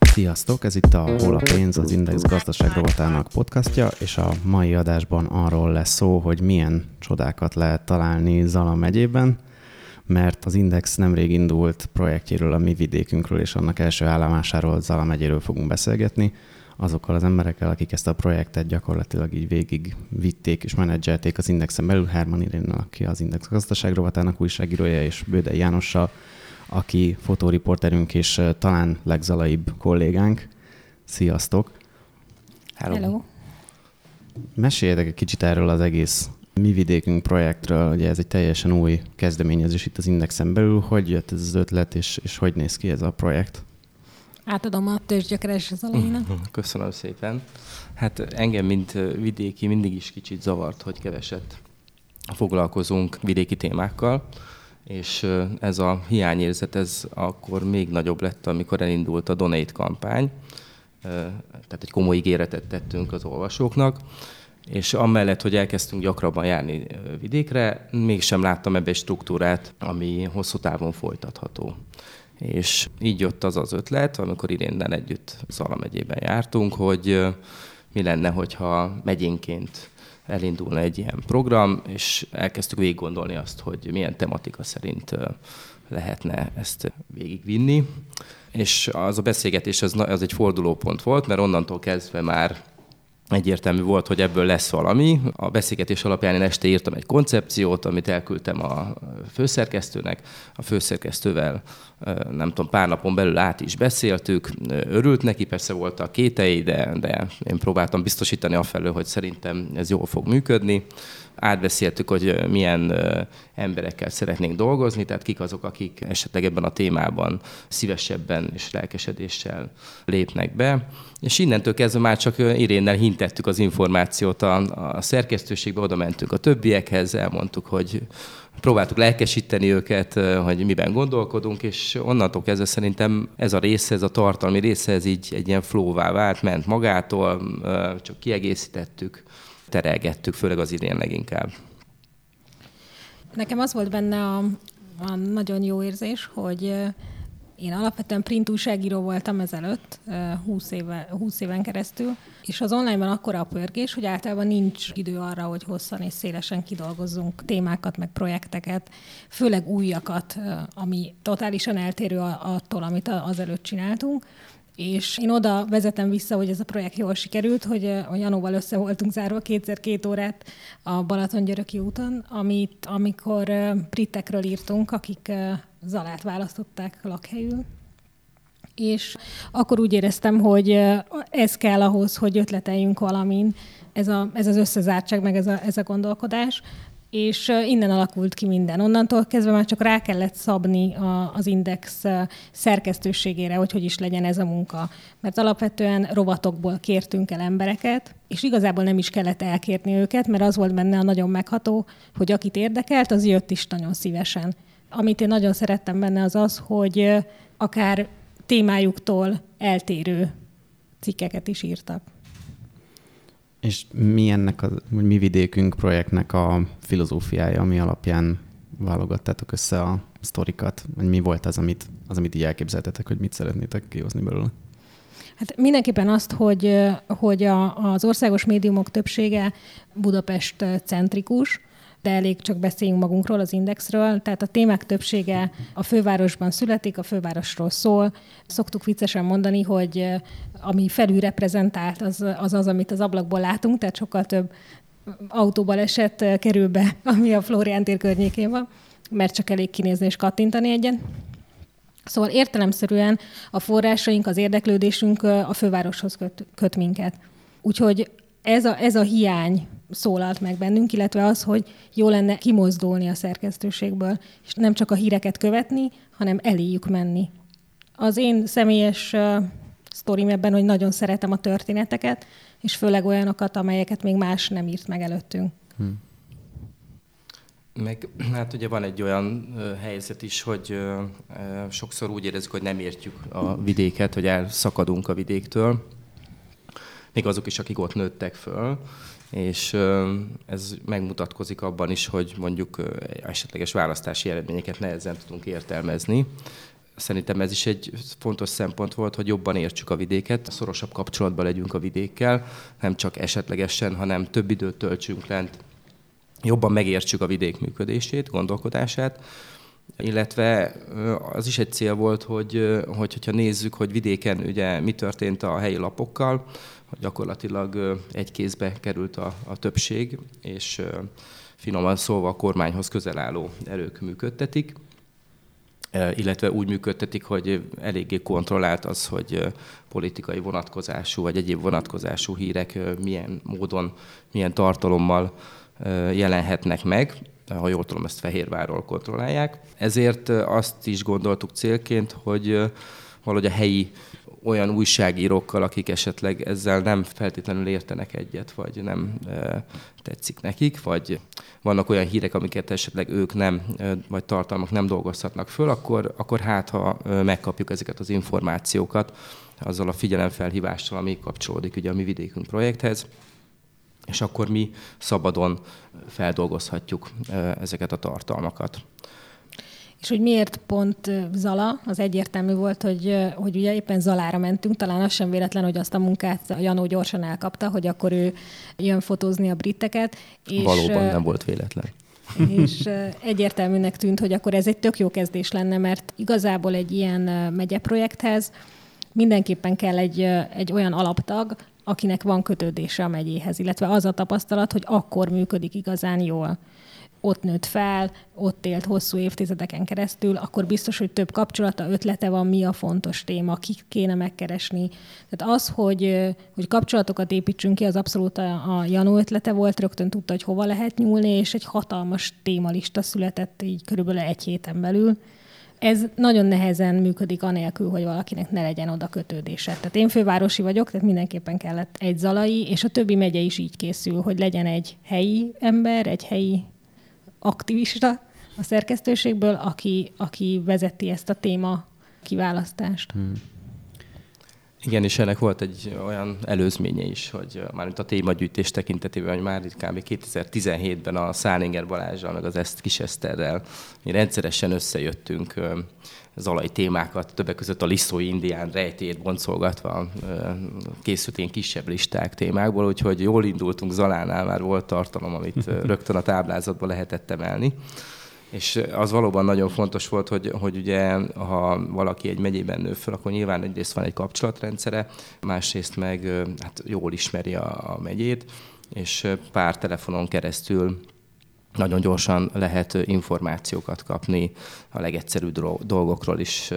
Sziasztok, ez itt a Hol a pénz, az Index gazdaság rovatának podcastja, és a mai adásban arról lesz szó, hogy milyen csodákat lehet találni Zala megyében, mert az Index nemrég indult projektjéről, a mi vidékünkről és annak első állomásáról Zala megyéről fogunk beszélgetni, azokkal az emberekkel, akik ezt a projektet gyakorlatilag így végig vitték és menedzselték az Indexen belül, Herman Irénnel, aki az Index gazdaság rovatának újságírója, és Bődei Jánossal, aki fotóriporterünk és talán legzalaibb kollégánk. Sziasztok! Hello! Hello. Meséljetek egy kicsit erről az egész mi vidékünk projektről, ugye ez egy teljesen új kezdeményezés itt az Indexen belül, hogy jött ez az ötlet, és, és hogy néz ki ez a projekt? Átadom a tőzsgyökeres az Alina. Köszönöm szépen. Hát engem, mint vidéki, mindig is kicsit zavart, hogy keveset foglalkozunk vidéki témákkal, és ez a hiányérzet, ez akkor még nagyobb lett, amikor elindult a Donate kampány, tehát egy komoly ígéretet tettünk az olvasóknak, és amellett, hogy elkezdtünk gyakrabban járni vidékre, mégsem láttam ebbe egy struktúrát, ami hosszú távon folytatható. És így jött az az ötlet, amikor Irénnel együtt Zala megyében jártunk, hogy mi lenne, hogyha megyénként elindulna egy ilyen program, és elkezdtük végig gondolni azt, hogy milyen tematika szerint lehetne ezt végigvinni. És az a beszélgetés az, az egy fordulópont volt, mert onnantól kezdve már egyértelmű volt, hogy ebből lesz valami. A beszélgetés alapján én este írtam egy koncepciót, amit elküldtem a főszerkesztőnek. A főszerkesztővel nem tudom, pár napon belül át is beszéltük, örült neki, persze volt a kétei, de, de én próbáltam biztosítani afelől, hogy szerintem ez jól fog működni átbeszéltük, hogy milyen emberekkel szeretnénk dolgozni, tehát kik azok, akik esetleg ebben a témában szívesebben és lelkesedéssel lépnek be. És innentől kezdve már csak Irénnel hintettük az információt a, a szerkesztőségbe, oda mentünk a többiekhez, elmondtuk, hogy próbáltuk lelkesíteni őket, hogy miben gondolkodunk, és onnantól kezdve szerintem ez a része, ez a tartalmi része, ez így egy ilyen flóvá vált, ment magától, csak kiegészítettük terelgettük, főleg az idén leginkább. Nekem az volt benne a, a nagyon jó érzés, hogy én alapvetően print újságíró voltam ezelőtt, 20, éve, 20 éven keresztül, és az online-ban akkora a pörgés, hogy általában nincs idő arra, hogy hosszan és szélesen kidolgozzunk témákat, meg projekteket, főleg újakat, ami totálisan eltérő attól, amit azelőtt csináltunk. És én oda vezetem vissza, hogy ez a projekt jól sikerült, hogy a Janóval össze voltunk zárva kétszer két órát a Balaton-Györöki úton, amit, amikor britekről írtunk, akik Zalát választották lakhelyül. És akkor úgy éreztem, hogy ez kell ahhoz, hogy ötleteljünk valamin, ez, a, ez az összezártság, meg ez a, ez a gondolkodás és innen alakult ki minden. Onnantól kezdve már csak rá kellett szabni a, az Index szerkesztőségére, hogy hogy is legyen ez a munka. Mert alapvetően rovatokból kértünk el embereket, és igazából nem is kellett elkérni őket, mert az volt benne a nagyon megható, hogy akit érdekelt, az jött is nagyon szívesen. Amit én nagyon szerettem benne az az, hogy akár témájuktól eltérő cikkeket is írtak. És mi ennek a mi vidékünk projektnek a filozófiája, ami alapján válogattátok össze a sztorikat? Vagy mi volt az, amit, az, amit így elképzeltetek, hogy mit szeretnétek kihozni belőle? Hát mindenképpen azt, hogy, hogy a, az országos médiumok többsége Budapest centrikus, de elég csak beszéljünk magunkról, az indexről. Tehát a témák többsége a fővárosban születik, a fővárosról szól. Szoktuk viccesen mondani, hogy ami felül reprezentált, az az, az amit az ablakból látunk, tehát sokkal több autóbal esett eh, kerül be, ami a Florián tér környékén van, mert csak elég kinézni és kattintani egyen. Szóval értelemszerűen a forrásaink, az érdeklődésünk a fővároshoz köt, köt minket. Úgyhogy ez a, ez a hiány szólalt meg bennünk, illetve az, hogy jó lenne kimozdulni a szerkesztőségből, és nem csak a híreket követni, hanem eléjük menni. Az én személyes uh, sztorim ebben, hogy nagyon szeretem a történeteket, és főleg olyanokat, amelyeket még más nem írt meg előttünk. Hmm. Meg hát ugye van egy olyan ö, helyzet is, hogy ö, ö, sokszor úgy érezzük, hogy nem értjük a vidéket, hogy elszakadunk a vidéktől még azok is, akik ott nőttek föl, és ez megmutatkozik abban is, hogy mondjuk esetleges választási eredményeket nehezen tudunk értelmezni. Szerintem ez is egy fontos szempont volt, hogy jobban értsük a vidéket, szorosabb kapcsolatban legyünk a vidékkel, nem csak esetlegesen, hanem több időt töltsünk lent, jobban megértsük a vidék működését, gondolkodását, illetve az is egy cél volt, hogy, hogy hogyha nézzük, hogy vidéken ugye mi történt a helyi lapokkal, hogy gyakorlatilag egy kézbe került a, a többség, és finoman szólva a kormányhoz közel álló erők működtetik, illetve úgy működtetik, hogy eléggé kontrollált az, hogy politikai vonatkozású vagy egyéb vonatkozású hírek milyen módon, milyen tartalommal jelenhetnek meg ha jól tudom, ezt Fehérvárról kontrollálják. Ezért azt is gondoltuk célként, hogy valahogy a helyi olyan újságírókkal, akik esetleg ezzel nem feltétlenül értenek egyet, vagy nem e, tetszik nekik, vagy vannak olyan hírek, amiket esetleg ők nem, e, vagy tartalmak nem dolgozhatnak föl, akkor, akkor hát, ha megkapjuk ezeket az információkat, azzal a figyelemfelhívással, ami kapcsolódik ugye a mi vidékünk projekthez, és akkor mi szabadon feldolgozhatjuk ezeket a tartalmakat. És hogy miért pont Zala, az egyértelmű volt, hogy, hogy ugye éppen Zalára mentünk, talán az sem véletlen, hogy azt a munkát Janó gyorsan elkapta, hogy akkor ő jön fotózni a britteket. És, Valóban nem volt véletlen. És egyértelműnek tűnt, hogy akkor ez egy tök jó kezdés lenne, mert igazából egy ilyen megyeprojekthez mindenképpen kell egy, egy olyan alaptag, akinek van kötődése a megyéhez, illetve az a tapasztalat, hogy akkor működik igazán jól ott nőtt fel, ott élt hosszú évtizedeken keresztül, akkor biztos, hogy több kapcsolata, ötlete van, mi a fontos téma, kik kéne megkeresni. Tehát az, hogy, hogy kapcsolatokat építsünk ki, az abszolút a, a Janó ötlete volt, rögtön tudta, hogy hova lehet nyúlni, és egy hatalmas témalista született így körülbelül egy héten belül ez nagyon nehezen működik anélkül, hogy valakinek ne legyen oda kötődése. Tehát én fővárosi vagyok, tehát mindenképpen kellett egy zalai, és a többi megye is így készül, hogy legyen egy helyi ember, egy helyi aktivista a szerkesztőségből, aki, aki vezeti ezt a téma kiválasztást. Hmm. Igen, és ennek volt egy olyan előzménye is, hogy már a témagyűjtés tekintetében, hogy már itt kb. 2017-ben a Szálinger Balázsral, meg az Ezt Kiseszterrel mi rendszeresen összejöttünk zalai témákat, többek között a liszói indián rejtét boncolgatva készült ilyen kisebb listák témákból, úgyhogy jól indultunk Zalánál, már volt tartalom, amit rögtön a táblázatba lehetett emelni. És az valóban nagyon fontos volt, hogy, hogy ugye, ha valaki egy megyében nő föl, akkor nyilván egyrészt van egy kapcsolatrendszere, másrészt meg hát jól ismeri a, a megyét, és pár telefonon keresztül nagyon gyorsan lehet információkat kapni a legegyszerűbb dolgokról is,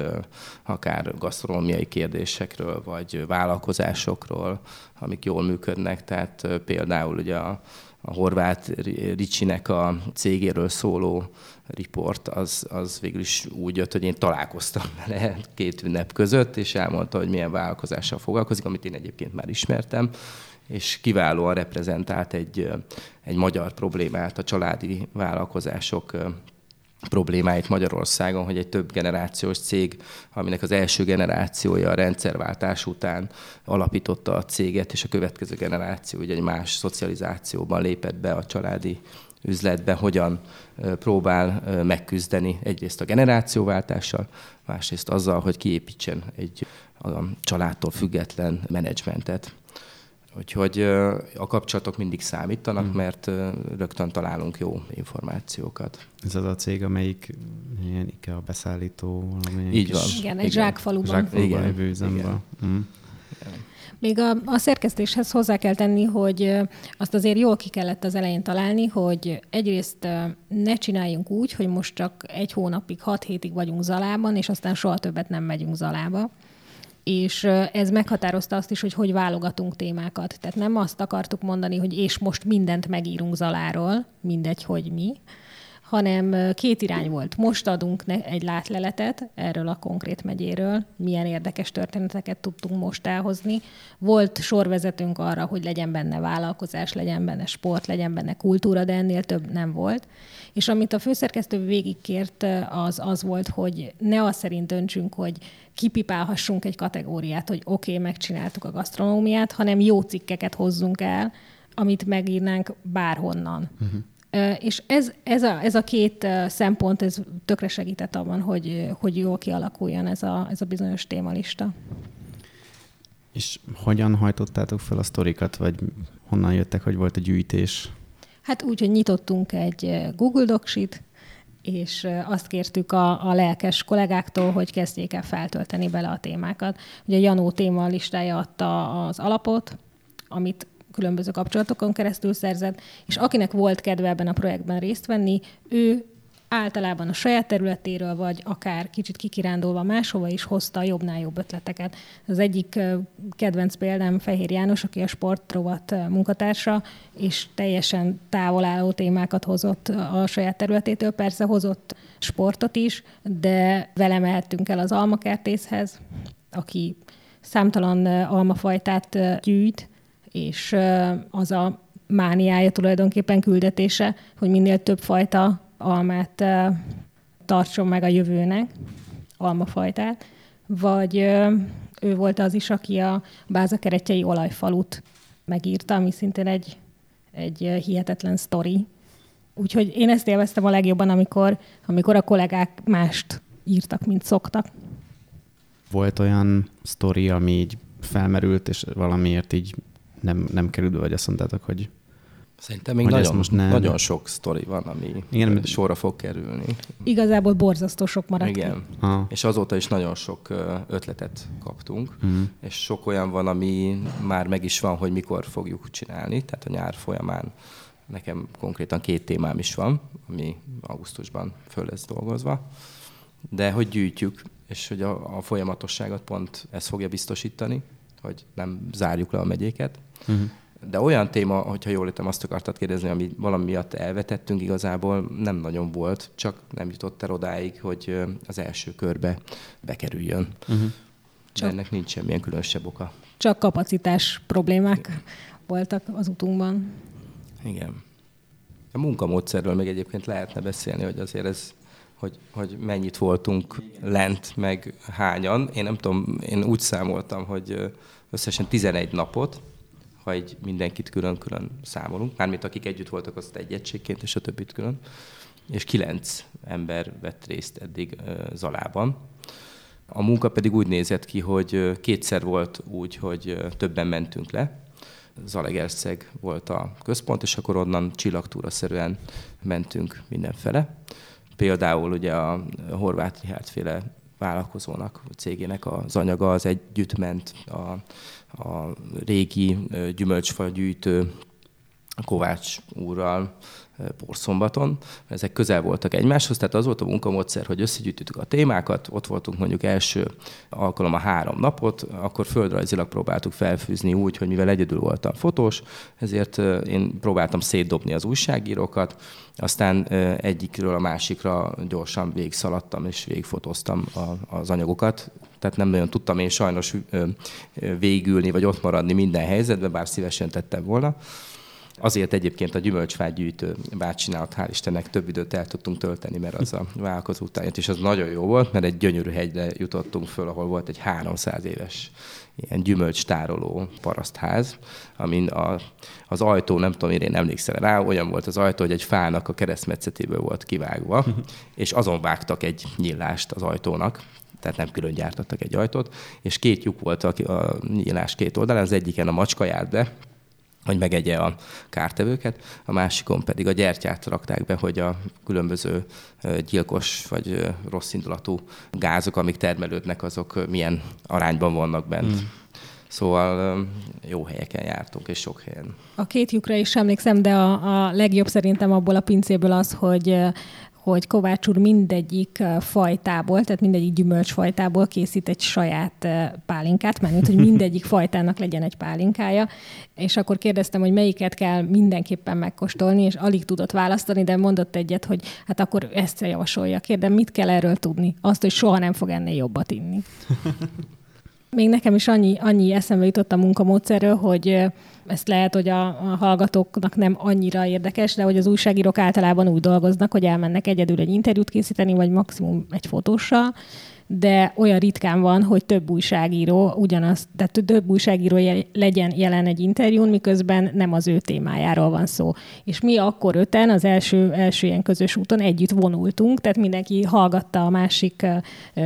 akár gasztronómiai kérdésekről, vagy vállalkozásokról, amik jól működnek. Tehát például ugye a, a horvát Ricsinek a cégéről szóló riport, az, az végül is úgy jött, hogy én találkoztam vele két ünnep között, és elmondta, hogy milyen vállalkozással foglalkozik, amit én egyébként már ismertem, és kiválóan reprezentált egy, egy magyar problémát, a családi vállalkozások problémáit Magyarországon, hogy egy több generációs cég, aminek az első generációja a rendszerváltás után alapította a céget, és a következő generáció ugye egy más szocializációban lépett be a családi üzletbe, hogyan próbál megküzdeni egyrészt a generációváltással, másrészt azzal, hogy kiépítsen egy a családtól független menedzsmentet. Úgyhogy a kapcsolatok mindig számítanak, hmm. mert rögtön találunk jó információkat. Ez az a cég, amelyik ilyen IKEA beszállító? Így van. Igen, egy zsákfaluban. Zsákfaluban lévő üzemben. Hmm. Még a, a szerkesztéshez hozzá kell tenni, hogy azt azért jól ki kellett az elején találni, hogy egyrészt ne csináljunk úgy, hogy most csak egy hónapig, hat hétig vagyunk Zalában, és aztán soha többet nem megyünk Zalába és ez meghatározta azt is, hogy hogy válogatunk témákat. Tehát nem azt akartuk mondani, hogy és most mindent megírunk Zaláról, mindegy, hogy mi, hanem két irány volt. Most adunk egy látleletet erről a konkrét megyéről, milyen érdekes történeteket tudtunk most elhozni. Volt sorvezetőnk arra, hogy legyen benne vállalkozás, legyen benne sport, legyen benne kultúra, de ennél több nem volt. És amit a főszerkesztő végigkért, az az volt, hogy ne azt szerint döntsünk, hogy kipipálhassunk egy kategóriát, hogy oké, okay, megcsináltuk a gasztronómiát, hanem jó cikkeket hozzunk el, amit megírnánk bárhonnan. Uh-huh. És ez, ez, a, ez a két szempont, ez tökre segített abban, hogy, hogy jól kialakuljon ez a, ez a bizonyos témalista. És hogyan hajtottátok fel a sztorikat, vagy honnan jöttek, hogy volt a gyűjtés? Hát úgy, hogy nyitottunk egy Google Docsit, és azt kértük a, a lelkes kollégáktól, hogy kezdjék el feltölteni bele a témákat. Ugye a Janó téma listája adta az alapot, amit különböző kapcsolatokon keresztül szerzett, és akinek volt kedve ebben a projektben részt venni, ő általában a saját területéről, vagy akár kicsit kikirándulva máshova is hozta jobbnál jobb ötleteket. Az egyik kedvenc példám Fehér János, aki a sportrovat munkatársa, és teljesen távolálló témákat hozott a saját területétől. Persze hozott sportot is, de vele mehettünk el az almakertészhez, aki számtalan almafajtát gyűjt, és az a mániája tulajdonképpen küldetése, hogy minél több fajta almát tartson meg a jövőnek, almafajtát, vagy ő volt az is, aki a Bázakeretjei olajfalut megírta, ami szintén egy, egy hihetetlen sztori. Úgyhogy én ezt élveztem a legjobban, amikor, amikor a kollégák mást írtak, mint szoktak. Volt olyan sztori, ami így felmerült, és valamiért így nem, nem került be, vagy azt mondtátok, hogy Szerintem még nagyon, most nem... nagyon sok sztori van, ami Igen, sorra fog kerülni. Igazából borzasztó sok maradt Igen. Ha. És azóta is nagyon sok ötletet kaptunk, uh-huh. és sok olyan van, ami már meg is van, hogy mikor fogjuk csinálni. Tehát a nyár folyamán nekem konkrétan két témám is van, ami augusztusban föl lesz dolgozva. De hogy gyűjtjük, és hogy a, a folyamatosságot pont ez fogja biztosítani, hogy nem zárjuk le a megyéket. Uh-huh. De olyan téma, hogyha jól értem, azt akartad kérdezni, ami valami miatt elvetettünk, igazából nem nagyon volt, csak nem jutott el odáig, hogy az első körbe bekerüljön. Uh-huh. Csak, ennek nincs semmilyen különösebb oka. Csak kapacitás problémák Igen. voltak az utunkban. Igen. A munkamódszerről még egyébként lehetne beszélni, hogy azért ez hogy, hogy mennyit voltunk lent, meg hányan. Én nem tudom, én úgy számoltam, hogy összesen 11 napot, ha egy mindenkit külön-külön számolunk, mármint akik együtt voltak, azt egy egységként, és a többit külön, és kilenc ember vett részt eddig Zalában. A munka pedig úgy nézett ki, hogy kétszer volt úgy, hogy többen mentünk le, Zalegerszeg volt a központ, és akkor onnan csillagtúra-szerűen mentünk mindenfele. Például ugye a Horváth Rihárd féle vállalkozónak, cégének az anyaga az együtt ment a, a régi gyümölcsfa gyűjtő Kovács úrral Porszombaton. Ezek közel voltak egymáshoz, tehát az volt a munkamódszer, hogy összegyűjtöttük a témákat, ott voltunk mondjuk első alkalom a három napot, akkor földrajzilag próbáltuk felfűzni úgy, hogy mivel egyedül voltam fotós, ezért én próbáltam szétdobni az újságírókat, aztán egyikről a másikra gyorsan végigszaladtam és végigfotóztam az anyagokat, tehát nem nagyon tudtam én sajnos végülni, vagy ott maradni minden helyzetben, bár szívesen tettem volna. Azért egyébként a gyümölcsfágyűjtő bácsinálat, hál' Istennek több időt el tudtunk tölteni, mert az a vállalkozó után és az nagyon jó volt, mert egy gyönyörű hegyre jutottunk föl, ahol volt egy 300 éves ilyen gyümölcstároló parasztház, amin a, az ajtó, nem tudom, én emlékszem rá, olyan volt az ajtó, hogy egy fának a keresztmetszetéből volt kivágva, és azon vágtak egy nyílást az ajtónak, tehát nem külön gyártottak egy ajtót, és két lyuk volt a, a nyílás két oldalán, az egyiken a macska járt be, hogy megegye a kártevőket, a másikon pedig a gyertyát rakták be, hogy a különböző gyilkos vagy rossz indulatú gázok, amik termelődnek, azok milyen arányban vannak bent. Mm. Szóval jó helyeken jártunk, és sok helyen. A két lyukra is emlékszem, de a, a legjobb szerintem abból a pincéből az, hogy hogy Kovács úr mindegyik fajtából, tehát mindegyik gyümölcsfajtából készít egy saját pálinkát, mert hogy mindegyik fajtának legyen egy pálinkája, és akkor kérdeztem, hogy melyiket kell mindenképpen megkóstolni, és alig tudott választani, de mondott egyet, hogy hát akkor ezt javasolja. Kérdem, mit kell erről tudni? Azt, hogy soha nem fog ennél jobbat inni. Még nekem is annyi, annyi eszembe jutott a munkamódszerről, hogy ezt lehet, hogy a, a hallgatóknak nem annyira érdekes, de hogy az újságírók általában úgy dolgoznak, hogy elmennek egyedül egy interjút készíteni, vagy maximum egy fotóssal, de olyan ritkán van, hogy több újságíró ugyanaz, tehát több újságíró legyen jelen egy interjún, miközben nem az ő témájáról van szó. És mi akkor öten az első, első ilyen közös úton együtt vonultunk, tehát mindenki hallgatta a másik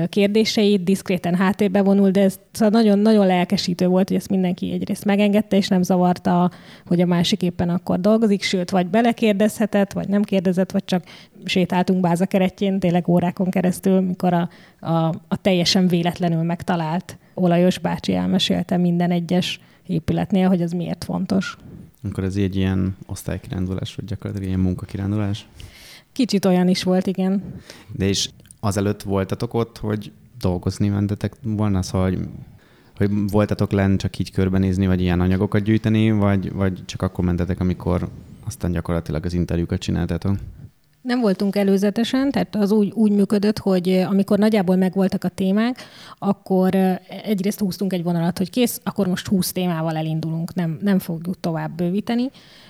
kérdéseit, diszkréten háttérbe vonul, de ez szóval nagyon, nagyon lelkesítő volt, hogy ezt mindenki egyrészt megengedte, és nem zavarta, hogy a másik éppen akkor dolgozik, sőt, vagy belekérdezhetett, vagy nem kérdezett, vagy csak sétáltunk Báza keretjén, tényleg órákon keresztül, mikor a, a, a teljesen véletlenül megtalált olajos bácsi elmesélte minden egyes épületnél, hogy az miért fontos. Akkor ez egy ilyen osztálykirándulás, vagy gyakorlatilag ilyen munkakirándulás? Kicsit olyan is volt, igen. De és azelőtt voltatok ott, hogy dolgozni mentetek volna, szóval hogy, hogy voltatok lenn csak így körbenézni, vagy ilyen anyagokat gyűjteni, vagy, vagy csak akkor mentetek, amikor aztán gyakorlatilag az interjúkat csináltatok? Nem voltunk előzetesen, tehát az úgy, úgy működött, hogy amikor nagyjából megvoltak a témák, akkor egyrészt húztunk egy vonalat, hogy kész, akkor most 20 témával elindulunk, nem, nem fogjuk tovább bővíteni,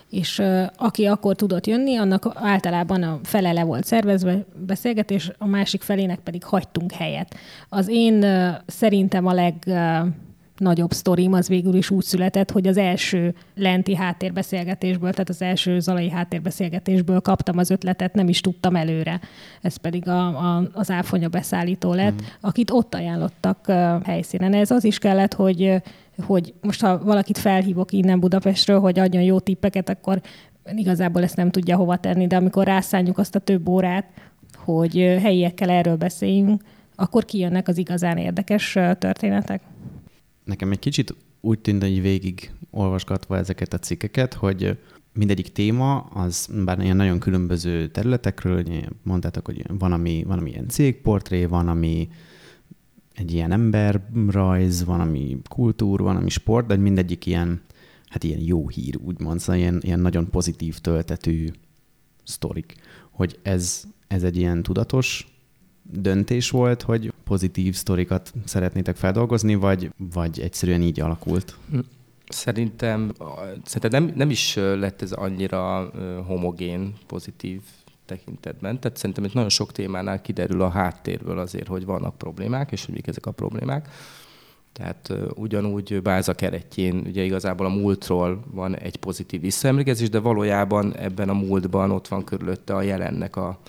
és uh, aki akkor tudott jönni, annak általában a fele le volt szervezve beszélgetés, a másik felének pedig hagytunk helyet. Az én szerintem a leg nagyobb sztorim az végül is úgy született, hogy az első lenti háttérbeszélgetésből, tehát az első zalai háttérbeszélgetésből kaptam az ötletet, nem is tudtam előre. Ez pedig a, a, az áfonya beszállító lett, mm. akit ott ajánlottak helyszínen. Ez az is kellett, hogy hogy most ha valakit felhívok innen Budapestről, hogy adjon jó tippeket, akkor igazából ezt nem tudja hova tenni, de amikor rászálljuk azt a több órát, hogy helyiekkel erről beszéljünk, akkor kijönnek az igazán érdekes történetek nekem egy kicsit úgy tűnt, hogy végig olvasgatva ezeket a cikkeket, hogy mindegyik téma, az bár ilyen nagyon különböző területekről, mondtátok, hogy van, ami, van, ami ilyen cégportré, van, ami egy ilyen emberrajz, van, ami kultúr, van, ami sport, de mindegyik ilyen, hát ilyen jó hír, úgymond, szóval ilyen, ilyen nagyon pozitív töltetű sztorik. Hogy ez, ez egy ilyen tudatos döntés volt, hogy pozitív sztorikat szeretnétek feldolgozni, vagy, vagy egyszerűen így alakult? Szerintem, szerintem nem, nem is lett ez annyira homogén, pozitív tekintetben. Tehát szerintem itt nagyon sok témánál kiderül a háttérből azért, hogy vannak problémák, és hogy mik ezek a problémák. Tehát uh, ugyanúgy Báza keretjén ugye igazából a múltról van egy pozitív visszaemlékezés, de valójában ebben a múltban ott van körülötte a jelennek a,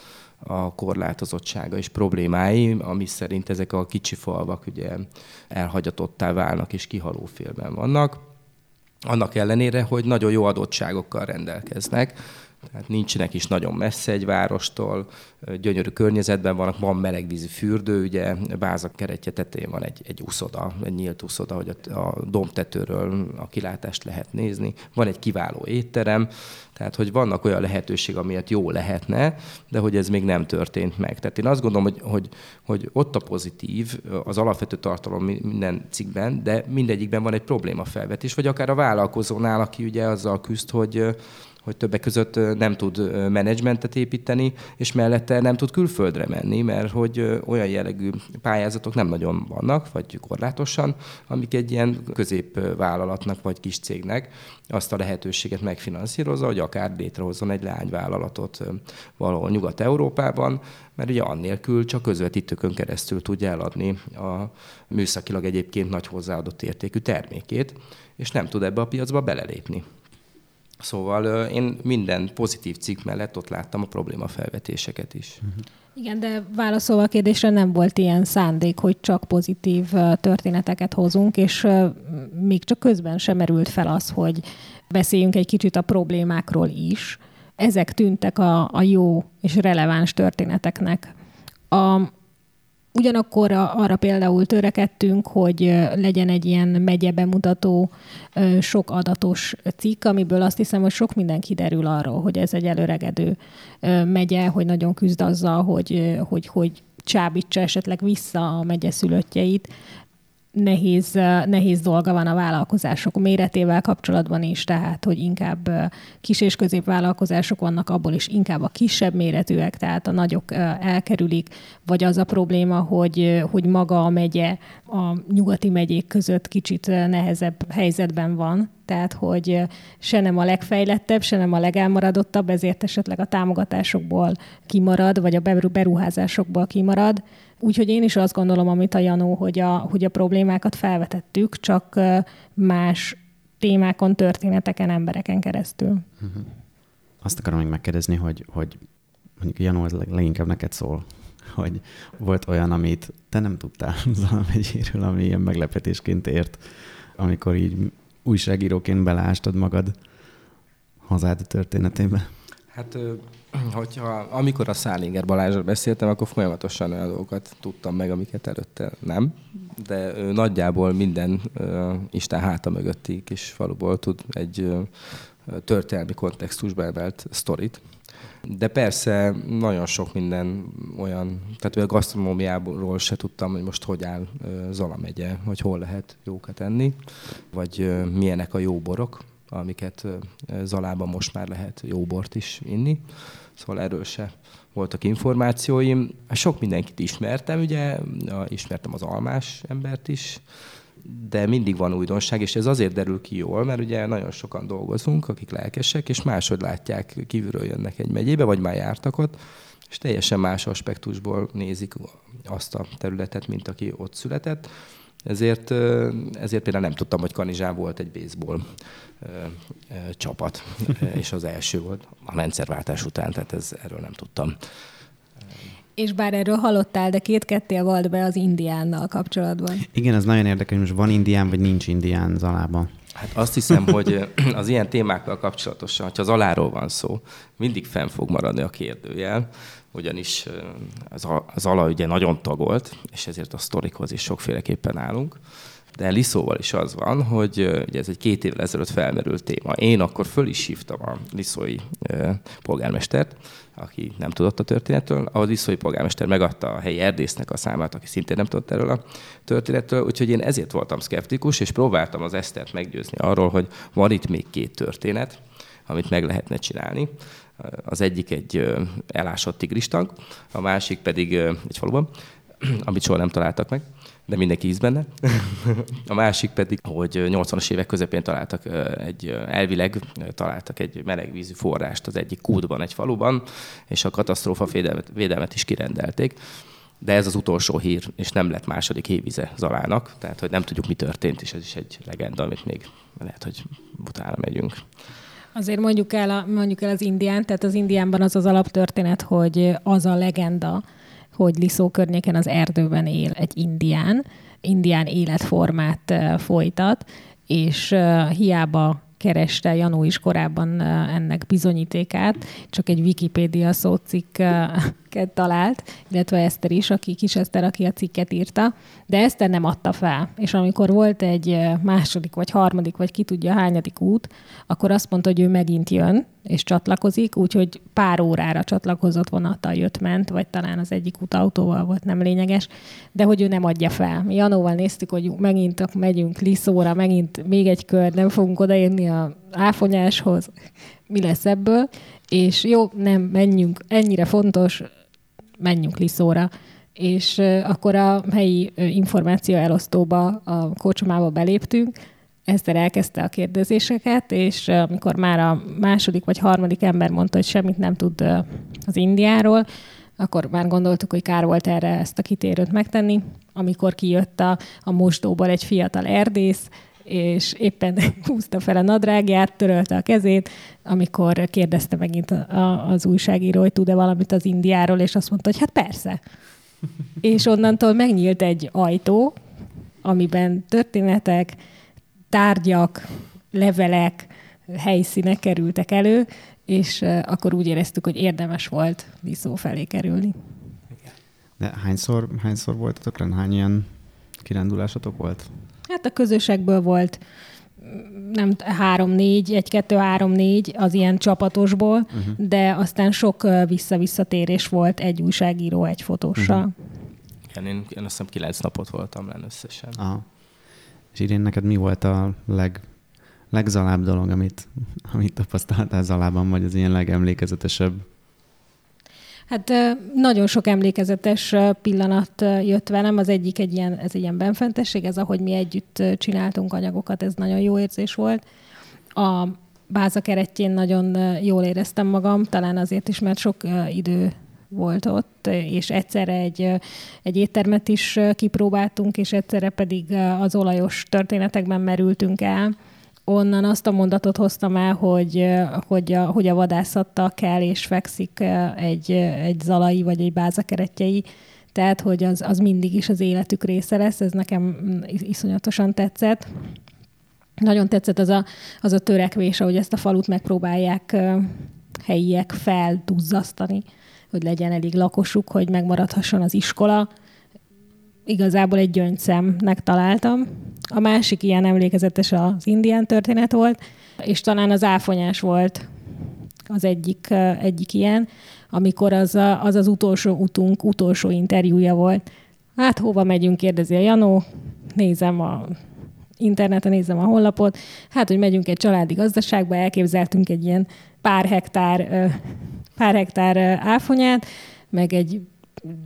a korlátozottsága és problémái, ami szerint ezek a kicsi falvak ugye elhagyatottá válnak és kihaló félben vannak. Annak ellenére, hogy nagyon jó adottságokkal rendelkeznek, tehát nincsenek is nagyon messze egy várostól, gyönyörű környezetben vannak, van melegvízi fürdő, ugye Báza keretje tetején van egy, egy uszoda, egy nyílt uszoda, hogy a, a dombtetőről a kilátást lehet nézni. Van egy kiváló étterem, tehát hogy vannak olyan lehetőség, amilyet jó lehetne, de hogy ez még nem történt meg. Tehát én azt gondolom, hogy, hogy, hogy ott a pozitív, az alapvető tartalom minden cikkben, de mindegyikben van egy probléma felvetés, vagy akár a vállalkozónál, aki ugye azzal küzd, hogy hogy többek között nem tud menedzsmentet építeni, és mellette nem tud külföldre menni, mert hogy olyan jellegű pályázatok nem nagyon vannak, vagy korlátosan, amik egy ilyen középvállalatnak vagy kis cégnek azt a lehetőséget megfinanszírozza, hogy akár létrehozzon egy leányvállalatot valahol Nyugat-Európában, mert ugye annélkül csak közvetítőkön keresztül tudja eladni a műszakilag egyébként nagy hozzáadott értékű termékét, és nem tud ebbe a piacba belelépni. Szóval én minden pozitív cikk mellett ott láttam a probléma felvetéseket is. Mhm. Igen, de válaszolva a kérdésre nem volt ilyen szándék, hogy csak pozitív történeteket hozunk, és még csak közben sem merült fel az, hogy beszéljünk egy kicsit a problémákról is. Ezek tűntek a, a jó és releváns történeteknek. A, Ugyanakkor arra például törekedtünk, hogy legyen egy ilyen megye bemutató, sok adatos cikk, amiből azt hiszem, hogy sok minden kiderül arról, hogy ez egy előregedő megye, hogy nagyon küzd azzal, hogy, hogy, hogy csábítsa esetleg vissza a megye szülöttjeit, nehéz, nehéz dolga van a vállalkozások méretével kapcsolatban is, tehát hogy inkább kis és középvállalkozások vannak, abból is inkább a kisebb méretűek, tehát a nagyok elkerülik, vagy az a probléma, hogy, hogy maga a megye a nyugati megyék között kicsit nehezebb helyzetben van, tehát hogy se nem a legfejlettebb, se nem a legelmaradottabb, ezért esetleg a támogatásokból kimarad, vagy a beruházásokból kimarad, Úgyhogy én is azt gondolom, amit a Janó, hogy a, hogy a problémákat felvetettük, csak más témákon, történeteken, embereken keresztül. Uh-huh. Azt akarom még megkérdezni, hogy, hogy mondjuk Janó, ez leginkább neked szól, hogy volt olyan, amit te nem tudtál Zalamegyéről, ami ilyen meglepetésként ért, amikor így újságíróként beleástad magad hazád történetébe. Hát hogyha amikor a Szálinger Balázsra beszéltem, akkor folyamatosan olyan dolgokat tudtam meg, amiket előtte nem. De ő nagyjából minden uh, Isten háta mögötti kis faluból tud egy uh, történelmi kontextusba emelt sztorit. De persze nagyon sok minden olyan, tehát a gasztronómiáról se tudtam, hogy most hogy áll Zala megye, hogy hol lehet jókat enni, vagy milyenek a jó borok, amiket Zalában most már lehet jó bort is inni szóval erről se voltak információim. Sok mindenkit ismertem, ugye, ismertem az almás embert is, de mindig van újdonság, és ez azért derül ki jól, mert ugye nagyon sokan dolgozunk, akik lelkesek, és máshogy látják, kívülről jönnek egy megyébe, vagy már jártak ott, és teljesen más aspektusból nézik azt a területet, mint aki ott született. Ezért, ezért például nem tudtam, hogy Kanizsán volt egy baseball csapat, és az első volt a rendszerváltás után, tehát ez, erről nem tudtam. És bár erről hallottál, de két-kettél volt be az indiánnal kapcsolatban. Igen, ez nagyon érdekes, most van indián, vagy nincs indián Zalában. Hát azt hiszem, hogy az ilyen témákkal kapcsolatosan, hogyha az aláról van szó, mindig fenn fog maradni a kérdőjel, ugyanis az, az ala ugye nagyon tagolt, és ezért a sztorikhoz is sokféleképpen állunk. De Liszóval is az van, hogy ugye ez egy két évvel ezelőtt felmerült téma. Én akkor föl is hívtam a liszói polgármestert, aki nem tudott a történetről. A liszói polgármester megadta a helyi erdésznek a számát, aki szintén nem tudott erről a történetről. Úgyhogy én ezért voltam szkeptikus, és próbáltam az Esztert meggyőzni arról, hogy van itt még két történet, amit meg lehetne csinálni. Az egyik egy elásott tigristank, a másik pedig egy faluban, amit soha nem találtak meg de mindenki hisz benne. A másik pedig, hogy 80-as évek közepén találtak egy, elvileg találtak egy melegvízű forrást az egyik kútban, egy faluban, és a katasztrófa védelmet, védelmet is kirendelték. De ez az utolsó hír, és nem lett második hévize Zalának, tehát hogy nem tudjuk, mi történt, és ez is egy legenda, amit még lehet, hogy utána megyünk. Azért mondjuk el, a, mondjuk el az indián, tehát az indiánban az az alaptörténet, hogy az a legenda, hogy Liszó környéken az erdőben él egy indián, indián életformát folytat, és hiába kereste Janó is korábban ennek bizonyítékát, csak egy Wikipédia szócikket talált, illetve Eszter is, aki kis Eszter, aki a cikket írta, de Eszter nem adta fel. És amikor volt egy második, vagy harmadik, vagy ki tudja hányadik út, akkor azt mondta, hogy ő megint jön, és csatlakozik, úgyhogy pár órára csatlakozott vonattal jött-ment, vagy talán az egyik út autóval volt, nem lényeges, de hogy ő nem adja fel. Mi Janóval néztük, hogy megint megyünk Liszóra, megint még egy kör, nem fogunk odaérni a áfonyáshoz, mi lesz ebből, és jó, nem, menjünk, ennyire fontos, menjünk Liszóra. És akkor a helyi információ elosztóba, a kocsmába beléptünk, Eszter elkezdte a kérdezéseket, és amikor már a második vagy harmadik ember mondta, hogy semmit nem tud az Indiáról, akkor már gondoltuk, hogy kár volt erre ezt a kitérőt megtenni. Amikor kijött a, a mosdóból egy fiatal erdész, és éppen húzta fel a nadrágját, törölte a kezét, amikor kérdezte megint a, a, az újságíró, hogy tud-e valamit az Indiáról, és azt mondta, hogy hát persze. és onnantól megnyílt egy ajtó, amiben történetek, tárgyak, levelek, helyszínek kerültek elő, és akkor úgy éreztük, hogy érdemes volt Liszó felé kerülni. De hányszor, hányszor voltatok rend? Hány ilyen kirándulásatok volt? Hát a közösekből volt nem három-négy, egy-kettő-három-négy az ilyen csapatosból, uh-huh. de aztán sok vissza-visszatérés volt egy újságíró, egy fotóssal. Uh-huh. Igen, én, én azt hiszem kilenc napot voltam lenn összesen. Aha. És Irén, neked mi volt a leg, legzalább dolog, amit, amit tapasztaltál Zalában, vagy az ilyen legemlékezetesebb? Hát nagyon sok emlékezetes pillanat jött velem. Az egyik egy ilyen, ez egy ilyen benfentesség, ez ahogy mi együtt csináltunk anyagokat, ez nagyon jó érzés volt. A báza keretjén nagyon jól éreztem magam, talán azért is, mert sok idő volt ott, és egyszerre egy, egy éttermet is kipróbáltunk, és egyszerre pedig az olajos történetekben merültünk el. Onnan azt a mondatot hoztam el, hogy, hogy, a, hogy a vadászattal kell és fekszik egy, egy zalai vagy egy bázakeretjei, tehát hogy az, az mindig is az életük része lesz, ez nekem iszonyatosan tetszett. Nagyon tetszett az a, az a törekvés, ahogy ezt a falut megpróbálják helyiek felduzzasztani, hogy legyen elég lakosuk, hogy megmaradhasson az iskola, igazából egy gyöngyszemnek találtam. A másik ilyen emlékezetes az indián történet volt, és talán az áfonyás volt az egyik, egyik ilyen, amikor az, a, az az utolsó utunk, utolsó interjúja volt. Hát hova megyünk, kérdezi a Janó, nézem a interneten, nézem a honlapot, hát, hogy megyünk egy családi gazdaságba, elképzeltünk egy ilyen pár hektár, pár hektár áfonyát, meg egy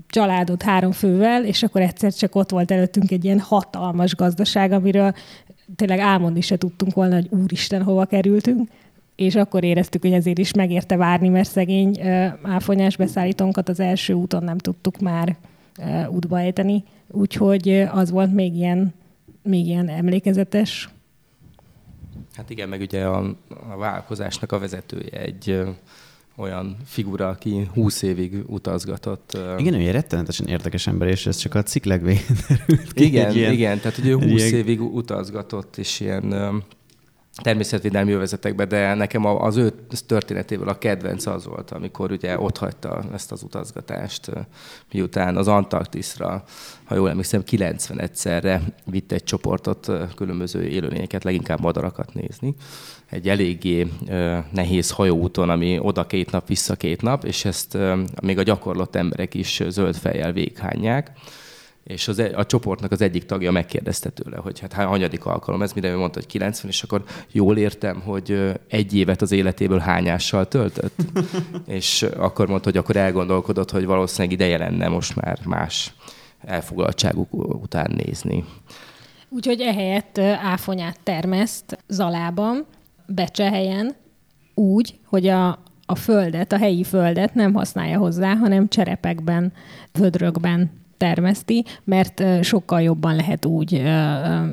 családot három fővel, és akkor egyszer csak ott volt előttünk egy ilyen hatalmas gazdaság, amiről tényleg álmodni se tudtunk volna, hogy úristen, hova kerültünk és akkor éreztük, hogy ezért is megérte várni, mert szegény áfonyás beszállítónkat az első úton nem tudtuk már útba ejteni. Úgyhogy az volt még ilyen, még ilyen emlékezetes. Hát igen, meg ugye a, a vállalkozásnak a vezetője egy olyan figura, aki 20 évig utazgatott. Igen, ő egy rettenetesen érdekes ember, és ez csak a cikk legvégén derült ki. Igen, ilyen, igen, tehát ugye 20 ilyen... évig utazgatott, és ilyen természetvédelmi övezetekbe, de nekem az ő történetéből a kedvenc az volt, amikor ugye ott hagyta ezt az utazgatást, miután az Antarktiszra, ha jól emlékszem, 90 egyszerre vitt egy csoportot különböző élőlényeket, leginkább madarakat nézni. Egy eléggé nehéz hajóúton, ami oda két nap, vissza két nap, és ezt még a gyakorlott emberek is zöld fejjel véghányják és az, e- a csoportnak az egyik tagja megkérdezte tőle, hogy hát hanyadik alkalom ez, mire ő mondta, hogy 90, és akkor jól értem, hogy egy évet az életéből hányással töltött. és akkor mondta, hogy akkor elgondolkodott, hogy valószínűleg ideje lenne most már más elfoglaltságuk után nézni. Úgyhogy ehelyett áfonyát termeszt Zalában, Becsehelyen, úgy, hogy a, a földet, a helyi földet nem használja hozzá, hanem cserepekben, vödrökben termeszti, mert sokkal jobban lehet úgy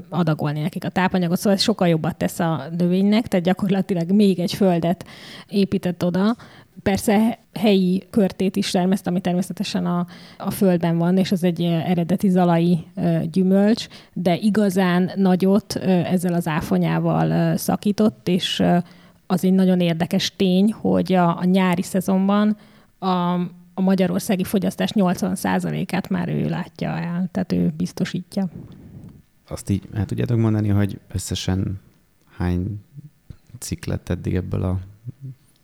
adagolni nekik a tápanyagot, szóval ez sokkal jobbat tesz a növénynek, tehát gyakorlatilag még egy földet épített oda, Persze helyi körtét is termeszt, ami természetesen a, a földben van, és az egy eredeti zalai gyümölcs, de igazán nagyot ezzel az áfonyával szakított, és az egy nagyon érdekes tény, hogy a, a nyári szezonban a, a magyarországi fogyasztás 80%-át már ő látja el, tehát ő biztosítja. Azt így el tudjátok mondani, hogy összesen hány cikk lett eddig ebből a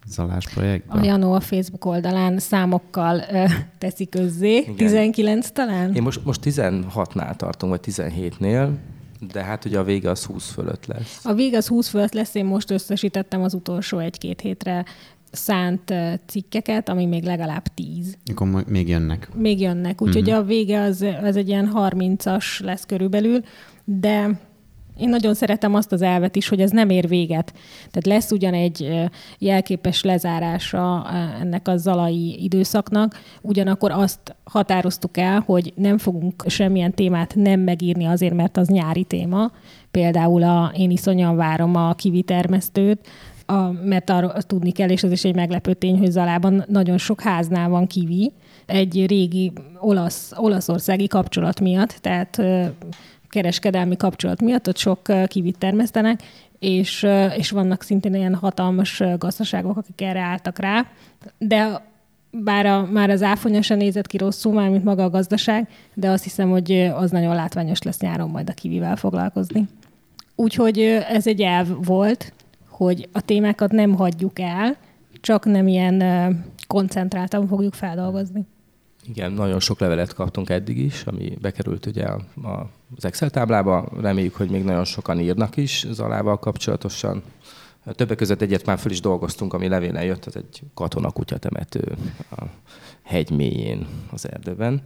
zalás projektből? A Janó a Facebook oldalán számokkal ö, teszi közzé. Igen. 19 talán? Én most, most 16-nál tartom, vagy 17-nél, de hát ugye a vége az 20 fölött lesz. A vége az 20 fölött lesz, én most összesítettem az utolsó egy-két hétre szánt cikkeket, ami még legalább tíz. Akkor még jönnek. Még jönnek, úgyhogy uh-huh. a vége az, az egy ilyen 30-as lesz körülbelül, de én nagyon szeretem azt az elvet is, hogy ez nem ér véget. Tehát lesz ugyan egy jelképes lezárása ennek a zalai időszaknak, ugyanakkor azt határoztuk el, hogy nem fogunk semmilyen témát nem megírni azért, mert az nyári téma. Például a, én iszonyan várom a kivitermesztőt, a, mert arra tudni kell, és ez is egy meglepő tény, hogy Zalában nagyon sok háznál van kivi, egy régi olasz, olaszországi kapcsolat miatt, tehát kereskedelmi kapcsolat miatt ott sok kivit termesztenek, és, és vannak szintén ilyen hatalmas gazdaságok, akik erre álltak rá, de bár a, már az áfonya sem nézett ki rosszul, már mint maga a gazdaság, de azt hiszem, hogy az nagyon látványos lesz nyáron majd a kivivel foglalkozni. Úgyhogy ez egy elv volt, hogy a témákat nem hagyjuk el, csak nem ilyen koncentráltan fogjuk feldolgozni. Igen, nagyon sok levelet kaptunk eddig is, ami bekerült ugye az Excel táblába. Reméljük, hogy még nagyon sokan írnak is Zalával kapcsolatosan. Többek között egyet már föl is dolgoztunk, ami levélen jött, az egy katona temető a hegy mélyén az erdőben.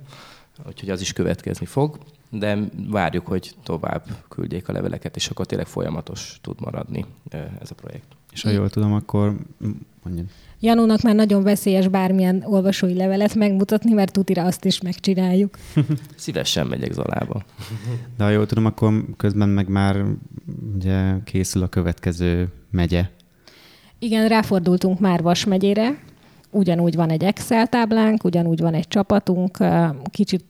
Úgyhogy az is következni fog, de várjuk, hogy tovább küldjék a leveleket, és akkor tényleg folyamatos tud maradni ez a projekt. És ha jól tudom, akkor mondjad. Janónak már nagyon veszélyes bármilyen olvasói levelet megmutatni, mert tutira azt is megcsináljuk. Szívesen megyek Zalába. De ha jól tudom, akkor közben meg már ugye készül a következő megye. Igen, ráfordultunk már Vas megyére. Ugyanúgy van egy Excel táblánk, ugyanúgy van egy csapatunk, kicsit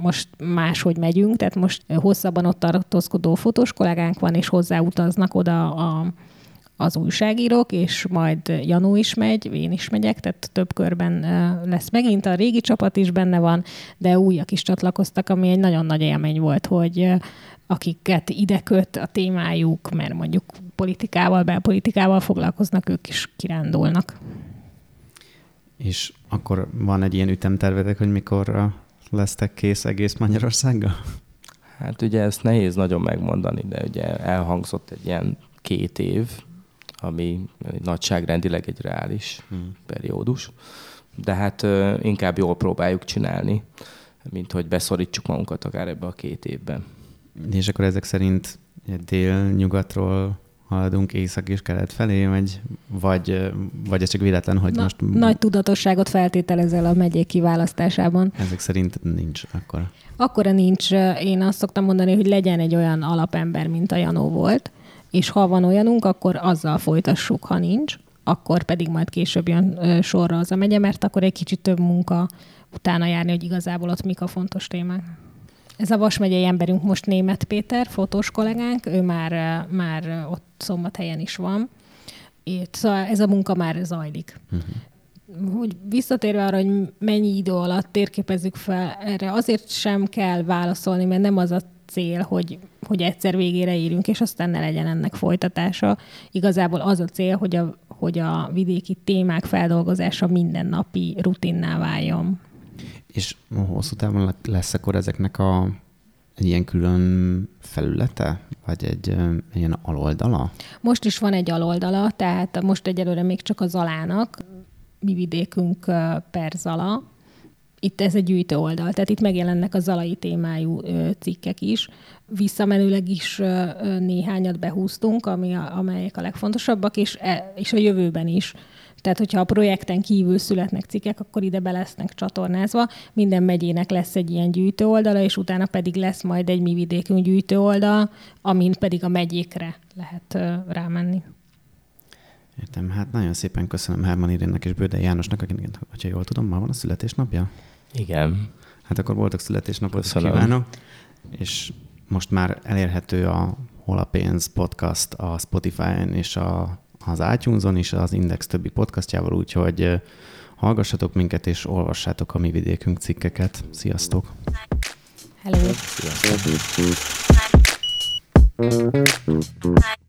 most máshogy megyünk, tehát most hosszabban ott tartózkodó fotós kollégánk van, és hozzáutaznak oda a az újságírók, és majd Janó is megy, én is megyek, tehát több körben lesz megint. A régi csapat is benne van, de újak is csatlakoztak, ami egy nagyon nagy élmény volt, hogy akiket ide köt a témájuk, mert mondjuk politikával, belpolitikával foglalkoznak, ők is kirándulnak. És akkor van egy ilyen ütemtervetek, hogy mikor lesztek kész egész Magyarországgal? Hát ugye ezt nehéz nagyon megmondani, de ugye elhangzott egy ilyen két év, ami nagyságrendileg egy reális hmm. periódus. De hát inkább jól próbáljuk csinálni, mint hogy beszorítsuk magunkat akár ebbe a két évben. És akkor ezek szerint dél-nyugatról haladunk észak és kelet felé, vagy, vagy, vagy ez csak véletlen, hogy Na, most... Nagy tudatosságot feltételezel a megyék kiválasztásában. Ezek szerint nincs akkor. Akkora nincs. Én azt szoktam mondani, hogy legyen egy olyan alapember, mint a Janó volt, és ha van olyanunk, akkor azzal folytassuk, ha nincs, akkor pedig majd később jön sorra az a megye, mert akkor egy kicsit több munka utána járni, hogy igazából ott mik a fontos témák. Ez a Vas megyei emberünk most német Péter, fotós kollégánk, ő már, már ott szombathelyen is van. Itt, szóval ez a munka már zajlik. Uh-huh. Hogy visszatérve arra, hogy mennyi idő alatt térképezzük fel, erre azért sem kell válaszolni, mert nem az a cél, hogy, hogy egyszer végére érünk, és aztán ne legyen ennek folytatása. Igazából az a cél, hogy a, hogy a vidéki témák feldolgozása mindennapi rutinná váljon. És hosszú távon lesz akkor ezeknek a egy ilyen külön felülete, vagy egy, ilyen aloldala? Most is van egy aloldala, tehát most egyelőre még csak a Zalának, mi vidékünk per Zala, itt ez egy gyűjtő oldal, tehát itt megjelennek a zalai témájú cikkek is. Visszamenőleg is néhányat behúztunk, ami a, amelyek a legfontosabbak, és, e, és a jövőben is. Tehát, hogyha a projekten kívül születnek cikkek, akkor ide be lesznek csatornázva. Minden megyének lesz egy ilyen gyűjtő oldala, és utána pedig lesz majd egy mi vidékünk gyűjtő oldal, amin pedig a megyékre lehet rámenni. Értem, hát nagyon szépen köszönöm Herman Irénnek és Bődei Jánosnak, akinek, hogyha jól tudom, ma van a születésnapja? Igen. Hát akkor voltak születésnapot Köszönöm. kívánok, és most már elérhető a Hol a pénz podcast a Spotify-on és a, az iTunes-on is, az Index többi podcastjával, úgyhogy hallgassatok minket és olvassátok a mi vidékünk cikkeket. Sziasztok! Hello! Sziasztok!